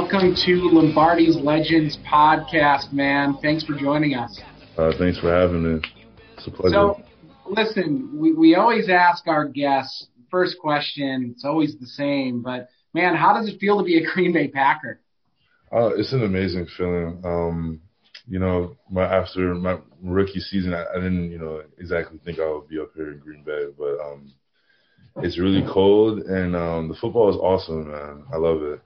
welcome to Lombardi's Legends podcast, man. Thanks for joining us. Uh, thanks for having me. It's a pleasure. So, listen, we, we always ask our guests, first question, it's always the same, but man, how does it feel to be a Green Bay Packer? Uh, it's an amazing feeling. Um, you know, my after my rookie season, I, I, didn't, you know, exactly think I would be up here in Green Bay, but um, it's really cold, and um, the football is awesome, man. I love it.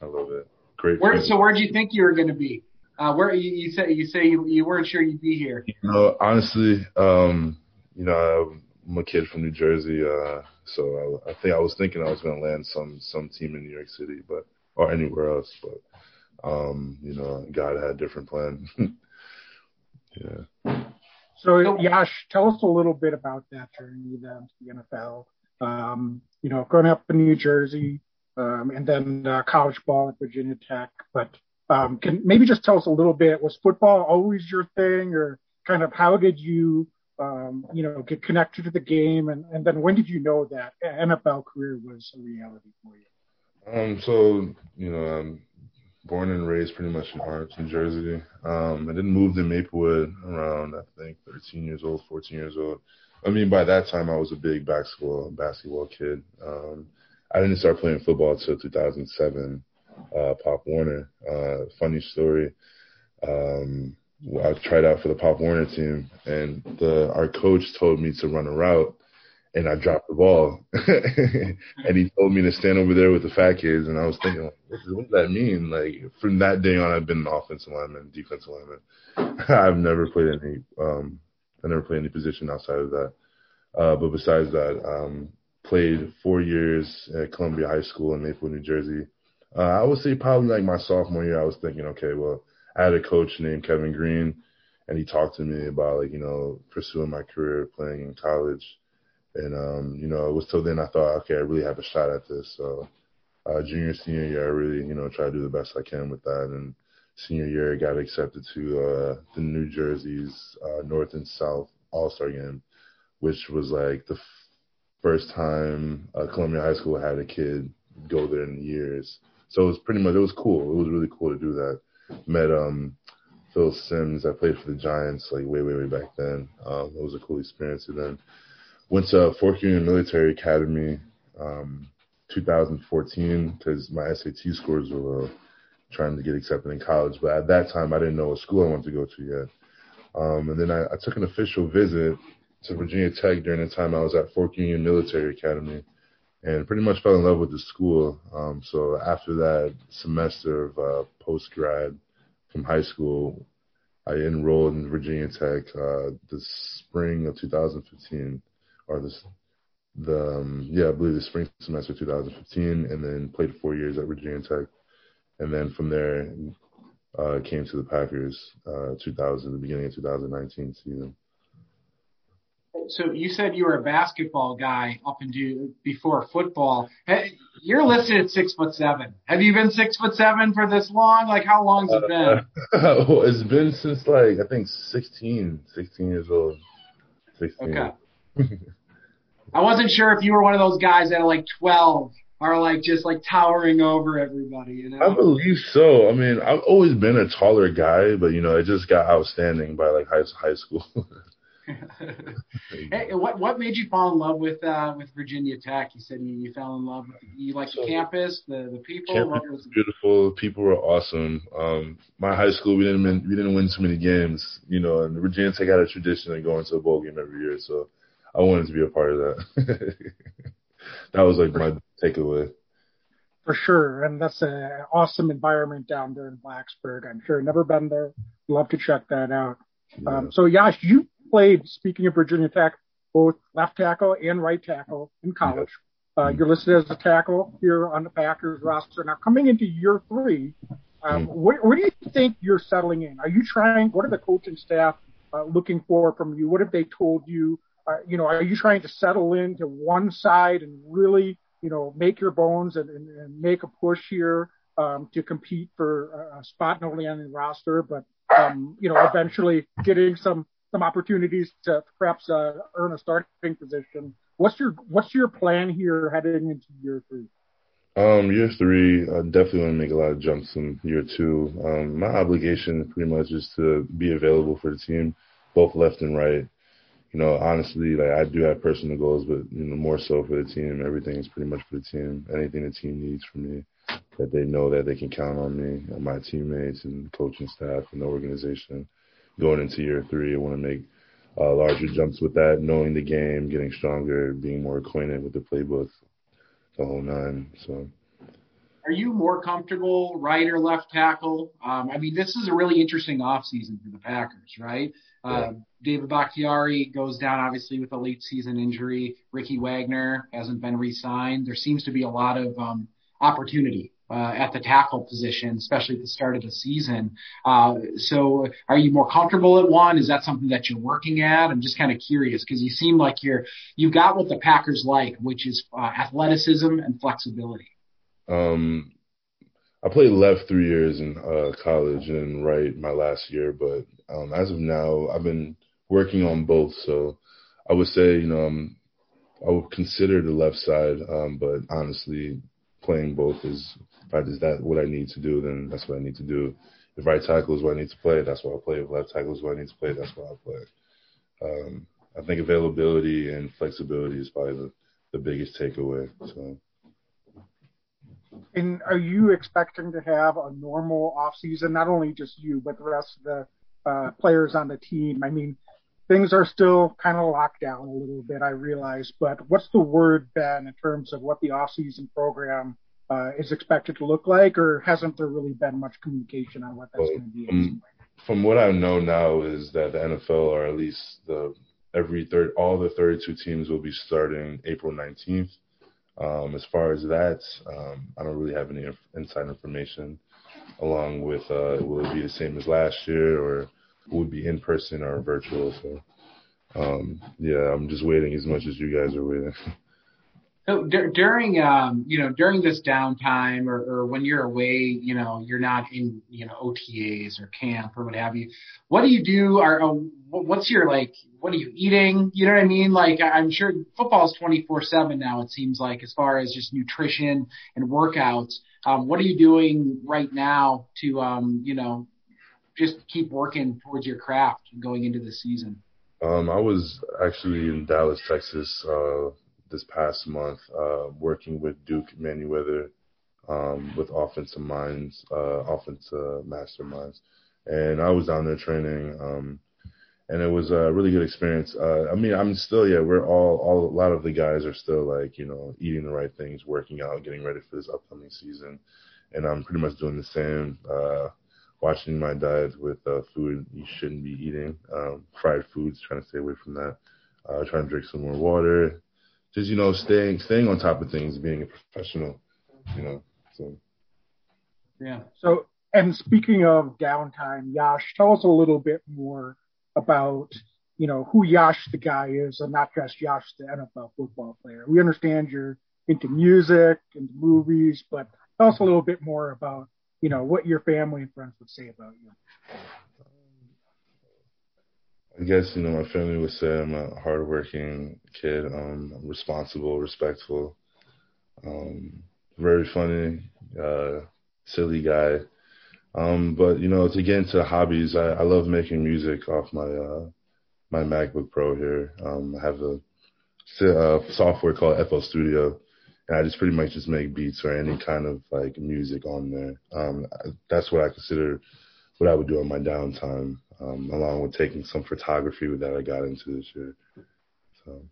I love it. Great. Where, so, where did you think you were going to be? Uh, where you, you say you say you, you weren't sure you'd be here? You know, honestly, um, you know, I'm a kid from New Jersey, uh, so I, I think I was thinking I was going to land some some team in New York City, but or anywhere else, but um, you know, God had a different plan. yeah. So, Yosh, tell us a little bit about that journey then to the NFL. Um, you know, growing up in New Jersey, um, and then uh, college ball at Virginia Tech. But um, can maybe just tell us a little bit. Was football always your thing, or kind of how did you, um, you know, get connected to the game, and, and then when did you know that NFL career was a reality for you? Um, so you know, I'm born and raised pretty much in Orange, New Jersey. Um, I then moved to Maplewood around I think 13 years old, 14 years old. I mean, by that time I was a big basketball basketball kid. Um, I didn't start playing football until 2007. Uh, Pop Warner. Uh, funny story. Um, I tried out for the Pop Warner team, and the our coach told me to run a route, and I dropped the ball. and he told me to stand over there with the fat kids, and I was thinking, what does that mean? Like from that day on, I've been an offensive lineman, defensive lineman. I've never played any. Um, I never played any position outside of that. Uh, but besides that, um, played four years at Columbia High School in Maplewood, New Jersey. Uh, I would say probably like my sophomore year, I was thinking, okay, well, I had a coach named Kevin Green, and he talked to me about like you know pursuing my career playing in college, and um, you know it was till then I thought, okay, I really have a shot at this. So uh, junior senior year, I really you know try to do the best I can with that, and senior year I got accepted to uh, the New Jersey's uh, North and South All Star game, which was like the first time uh, Columbia High School had a kid go there in years. So it was pretty much it was cool. It was really cool to do that. Met um Phil Simms. I played for the Giants like way way way back then. Um, it was a cool experience. And then went to Fork Union Military Academy um, 2014 because my SAT scores were low, trying to get accepted in college. But at that time, I didn't know what school I wanted to go to yet. Um, and then I, I took an official visit to Virginia Tech during the time I was at Fork Union Military Academy and pretty much fell in love with the school. Um, so after that semester of uh, post grad from high school, I enrolled in Virginia Tech uh, the spring of 2015, or this the um, yeah I believe the spring semester 2015, and then played four years at Virginia Tech, and then from there uh, came to the Packers uh, 2000 the beginning of 2019 season so you said you were a basketball guy up into before football. You're listed at six foot seven. Have you been six foot seven for this long? Like how long's it been? Uh, it's been since like I think 16, 16 years old. 16. Okay. I wasn't sure if you were one of those guys that are like 12 are like just like towering over everybody. You know? I believe so. I mean, I've always been a taller guy, but you know, it just got outstanding by like high high school. hey, what what made you fall in love with uh, with Virginia Tech? You said you, you fell in love. With, you like so, the campus, the the people. Campus was beautiful. People were awesome. Um, my high school, we didn't win, we didn't win too many games, you know. And Virginia Tech had a tradition of going to a bowl game every year, so I wanted to be a part of that. that was like my takeaway. For sure, and that's an awesome environment down there in Blacksburg. I'm sure never been there. Love to check that out. Yeah. Um, so Yosh, you played, speaking of Virginia Tech, both left tackle and right tackle in college. Uh, you're listed as a tackle here on the Packers roster. Now, coming into year three, um, mm. where, where do you think you're settling in? Are you trying? What are the coaching staff uh, looking for from you? What have they told you? Uh, you know, are you trying to settle into one side and really, you know, make your bones and, and, and make a push here? um, to compete for a spot not only on the roster, but um, you know, eventually getting some some opportunities to perhaps uh, earn a starting position. What's your what's your plan here heading into year three? Um, year three, I definitely want to make a lot of jumps in year two. Um, my obligation pretty much is to be available for the team, both left and right. You know, honestly, like I do have personal goals, but you know, more so for the team. Everything is pretty much for the team. Anything the team needs from me, that they know that they can count on me and my teammates and coaching staff and the organization. Going into year three, I want to make uh, larger jumps with that, knowing the game, getting stronger, being more acquainted with the playbook, the whole nine. So. Are you more comfortable right or left tackle? Um, I mean, this is a really interesting offseason for the Packers, right? Yeah. Uh, David Bakhtiari goes down obviously with a late season injury. Ricky Wagner hasn't been re-signed. There seems to be a lot of um, opportunity uh, at the tackle position, especially at the start of the season. Uh, so are you more comfortable at one? Is that something that you're working at? I'm just kind of curious because you seem like you're, you've got what the Packers like, which is uh, athleticism and flexibility. Um, I played left three years in uh, college and right my last year, but um, as of now, I've been working on both. So I would say, you know, um, I would consider the left side, um, but honestly, playing both is is that what I need to do, then that's what I need to do. If right tackle is what I need to play, that's what I play. If left tackle is what I need to play, that's what I play. Um, I think availability and flexibility is probably the, the biggest takeaway. So. And are you expecting to have a normal off season? Not only just you, but the rest of the uh, players on the team. I mean, things are still kind of locked down a little bit, I realize. But what's the word been in terms of what the off season program uh, is expected to look like, or hasn't there really been much communication on what that's well, going to be? Um, from what I know now is that the NFL, or at least the every third, all the 32 teams will be starting April 19th. Um, as far as that, um, I don't really have any inside information. Along with, uh, will it be the same as last year, or it be in person or virtual? So, um, yeah, I'm just waiting as much as you guys are waiting. So d- during, um, you know, during this downtime or, or when you're away, you know, you're not in, you know, OTAs or camp or what have you. What do you do? Or uh, what's your like? What are you eating? You know what I mean? Like I'm sure football is 24/7 now. It seems like as far as just nutrition and workouts. Um, what are you doing right now to, um, you know, just keep working towards your craft going into the season? Um, I was actually in Dallas, Texas. Uh, this past month, uh, working with Duke Manyweather, um, with offensive minds, uh, offensive masterminds. And I was down there training, um, and it was a really good experience. Uh, I mean, I'm still, yeah, we're all, all, a lot of the guys are still like, you know, eating the right things, working out, getting ready for this upcoming season. And I'm pretty much doing the same, uh, watching my diet with uh, food you shouldn't be eating, um, fried foods, trying to stay away from that. Uh, trying to drink some more water, just you know staying staying on top of things, being a professional, you know. So yeah. So and speaking of downtime, Yosh, tell us a little bit more about you know who Yosh the guy is, and not just Yosh the NFL football player. We understand you're into music and movies, but tell us a little bit more about you know what your family and friends would say about you. I guess you know my family would say I'm a hardworking kid, um, responsible, respectful, um, very funny, uh, silly guy. Um, but you know, to get into hobbies, I, I love making music off my uh, my MacBook Pro here. Um, I have a, a uh, software called FL Studio, and I just pretty much just make beats or any kind of like music on there. Um, that's what I consider what I would do on my downtime um, along with taking some photography that I got into this year. So.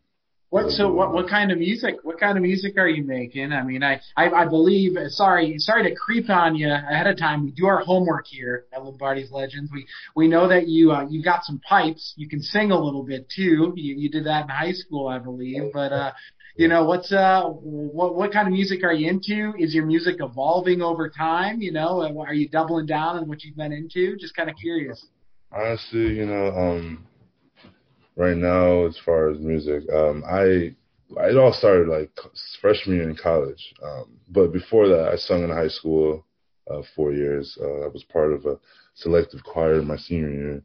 What so what what kind of music what kind of music are you making? I mean I, I I believe sorry sorry to creep on you ahead of time. We do our homework here at Lombardi's Legends. We we know that you uh, you got some pipes. You can sing a little bit too. You you did that in high school I believe. But uh you know what's uh what what kind of music are you into? Is your music evolving over time? You know are you doubling down on what you've been into? Just kind of curious. Honestly, you know, um, right now as far as music, um, I it all started like freshman year in college. Um, but before that, I sung in high school. uh, four years. Uh, I was part of a selective choir in my senior year,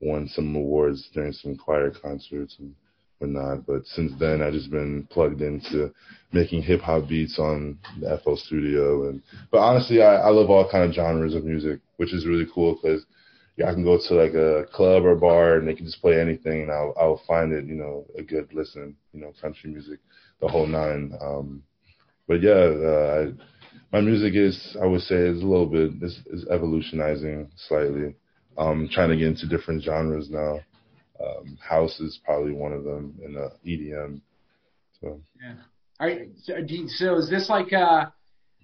won some awards during some choir concerts and whatnot. But since then, I've just been plugged into making hip hop beats on the FL Studio. And but honestly, I, I love all kind of genres of music, which is really cool because yeah, I can go to like a club or bar and they can just play anything, and I'll I'll find it, you know, a good listen, you know, country music, the whole nine. Um, but yeah, uh, I, my music is, I would say, is a little bit is, is evolutionizing slightly. Um, trying to get into different genres now. Um, house is probably one of them, and uh, EDM. So yeah. Are so, so is this like a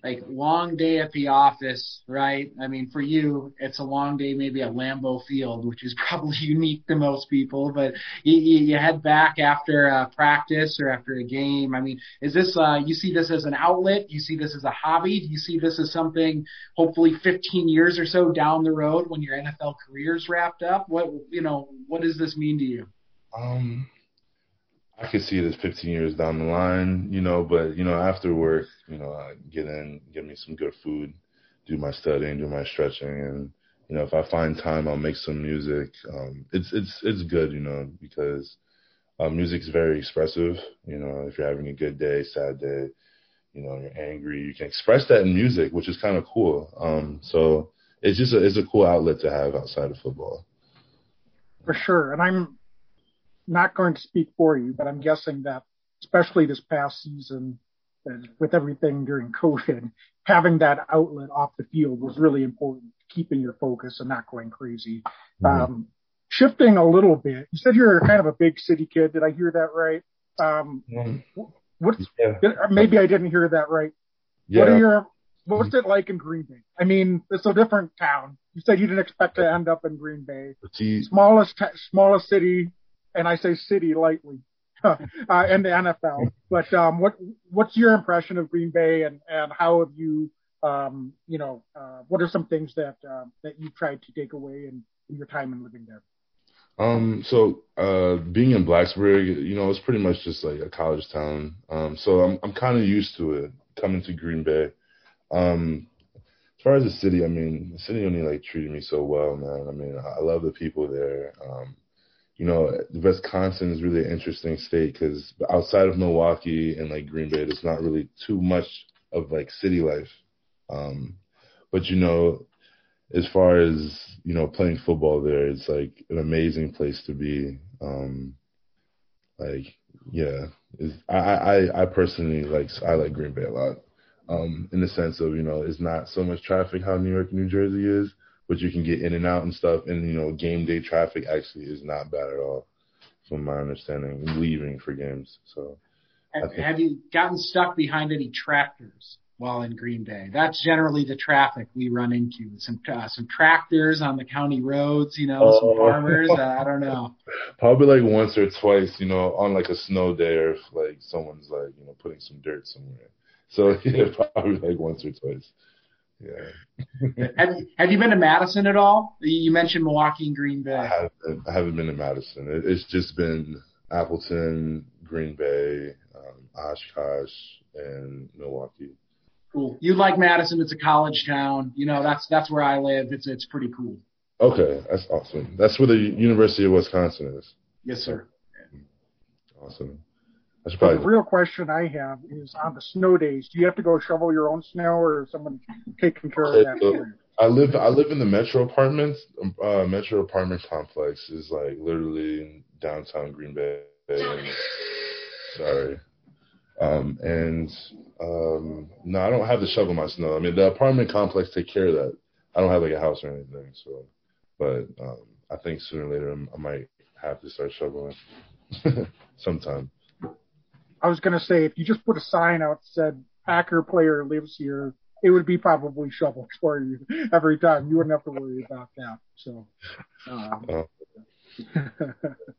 like long day at the office, right? I mean, for you, it's a long day, maybe at Lambeau Field, which is probably unique to most people. But you, you, you head back after a practice or after a game. I mean, is this uh, you see this as an outlet? You see this as a hobby? Do you see this as something, hopefully, 15 years or so down the road when your NFL career's wrapped up? What you know, what does this mean to you? Um, I could see it as 15 years down the line, you know, but you know, after work, you know, I get in, get me some good food, do my studying, do my stretching, and you know, if I find time, I'll make some music. Um, it's it's it's good, you know, because uh, music's very expressive. You know, if you're having a good day, sad day, you know, you're angry, you can express that in music, which is kind of cool. Um, so it's just a, it's a cool outlet to have outside of football. For sure, and I'm not going to speak for you, but I'm guessing that especially this past season, with everything during COVID, having that outlet off the field was really important, keeping your focus and not going crazy. Mm-hmm. Um, shifting a little bit, you said you're kind of a big city kid. Did I hear that right? Um, mm-hmm. what's yeah. maybe I didn't hear that right. Yeah. What are your what's it like in Green Bay? I mean, it's a different town. You said you didn't expect to end up in Green Bay. Smallest smallest city, and I say city lightly, uh, in the NFL. But um, what what's your impression of Green Bay, and and how have you, um, you know, uh, what are some things that uh, that you tried to take away in, in your time in living there? Um, so uh, being in Blacksburg, you know, it's pretty much just like a college town. Um, so I'm I'm kind of used to it coming to Green Bay. Um, as far as the city, I mean, the city only like treated me so well, man. I mean, I love the people there. Um, you know, Wisconsin is really an interesting state because outside of Milwaukee and like Green Bay, there's not really too much of like city life. Um, but you know, as far as you know, playing football there, it's like an amazing place to be. Um, like, yeah, I, I I personally like I like Green Bay a lot. Um, in the sense of you know, it's not so much traffic how New York, New Jersey is but you can get in and out and stuff. And you know, game day traffic actually is not bad at all, from my understanding. Leaving for games, so. Have, think, have you gotten stuck behind any tractors while in Green Bay? That's generally the traffic we run into. Some uh, some tractors on the county roads, you know, some oh. farmers. Uh, I don't know. Probably like once or twice, you know, on like a snow day or if like someone's like you know putting some dirt somewhere. So yeah, probably like once or twice. Yeah. have Have you been to Madison at all? You mentioned Milwaukee and Green Bay. I haven't. I haven't been to Madison. It, it's just been Appleton, Green Bay, um, Oshkosh, and Milwaukee. Cool. You like Madison? It's a college town. You know that's that's where I live. It's it's pretty cool. Okay, that's awesome. That's where the University of Wisconsin is. Yes, sir. Awesome. But the real question I have is on the snow days, do you have to go shovel your own snow or is someone taking care of that? I live I live in the Metro apartments. Uh, Metro apartment complex is like literally in downtown Green Bay. And, sorry. Um, and um, no, I don't have to shovel my snow. I mean, the apartment complex take care of that. I don't have like a house or anything. So, but um, I think sooner or later I might have to start shoveling sometime. I was to say, if you just put a sign out that said Packer player lives here, it would be probably shoveled for you every time. You wouldn't have to worry about that. So, um, uh,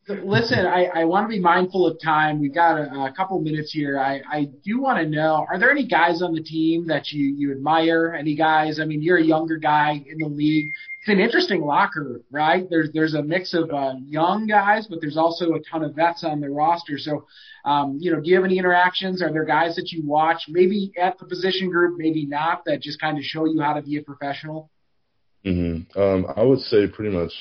Listen, I, I want to be mindful of time. We've got a, a couple minutes here. I, I do want to know, are there any guys on the team that you, you admire? Any guys? I mean, you're a younger guy in the league. It's an interesting locker, right? There's there's a mix of uh, young guys, but there's also a ton of vets on the roster. So, um, you know, do you have any interactions? Are there guys that you watch, maybe at the position group, maybe not, that just kind of show you how to be a professional? Mm-hmm. Um, I would say pretty much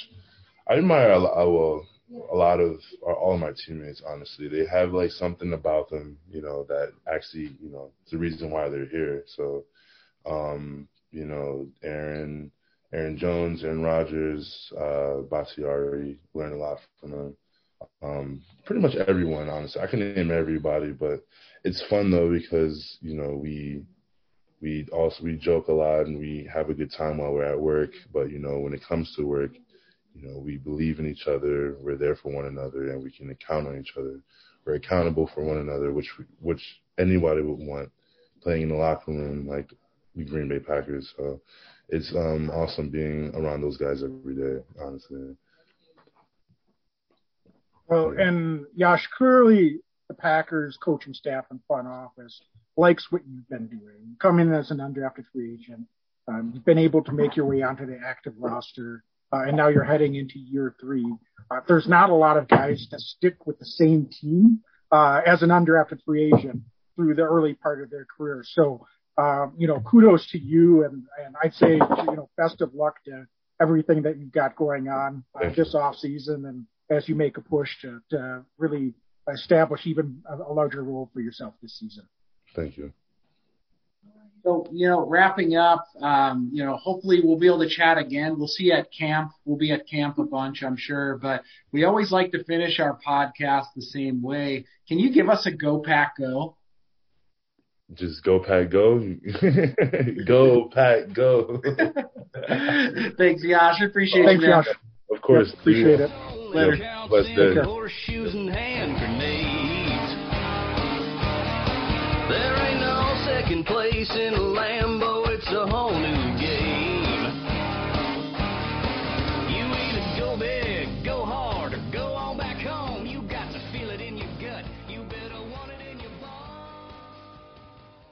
I admire a, well, a lot of all of my teammates. Honestly, they have like something about them, you know, that actually, you know, it's the reason why they're here. So, um, you know, Aaron, Aaron Jones, Aaron Rodgers, uh, Bakhtiari, learned a lot from them. Um, pretty much everyone, honestly. I can name everybody, but it's fun though because you know we we also we joke a lot and we have a good time while we're at work. But you know, when it comes to work, you know, we believe in each other. We're there for one another, and we can count on each other. We're accountable for one another, which which anybody would want playing in the locker room like the Green Bay Packers. So it's um awesome being around those guys every day, honestly. Well, and Yosh, clearly the Packers coaching staff and front office likes what you've been doing. Coming as an undrafted free agent, um, you've been able to make your way onto the active roster uh, and now you're heading into year three. Uh, there's not a lot of guys that stick with the same team uh, as an undrafted free agent through the early part of their career. So, um, you know, kudos to you, and and I'd say you know best of luck to everything that you've got going on uh, this off season, and as you make a push to to really establish even a, a larger role for yourself this season. Thank you. So, you know, wrapping up, um, you know, hopefully we'll be able to chat again. We'll see you at camp. We'll be at camp a bunch, I'm sure, but we always like to finish our podcast the same way. Can you give us a go pack go? Just go pack go. go pack go. Thanks, Yosh. Appreciate Thanks, you. Yosh. Of course. Yep, appreciate it. Later. Yep. Blessed. Horseshoes and hand grenades. There ain't no second place in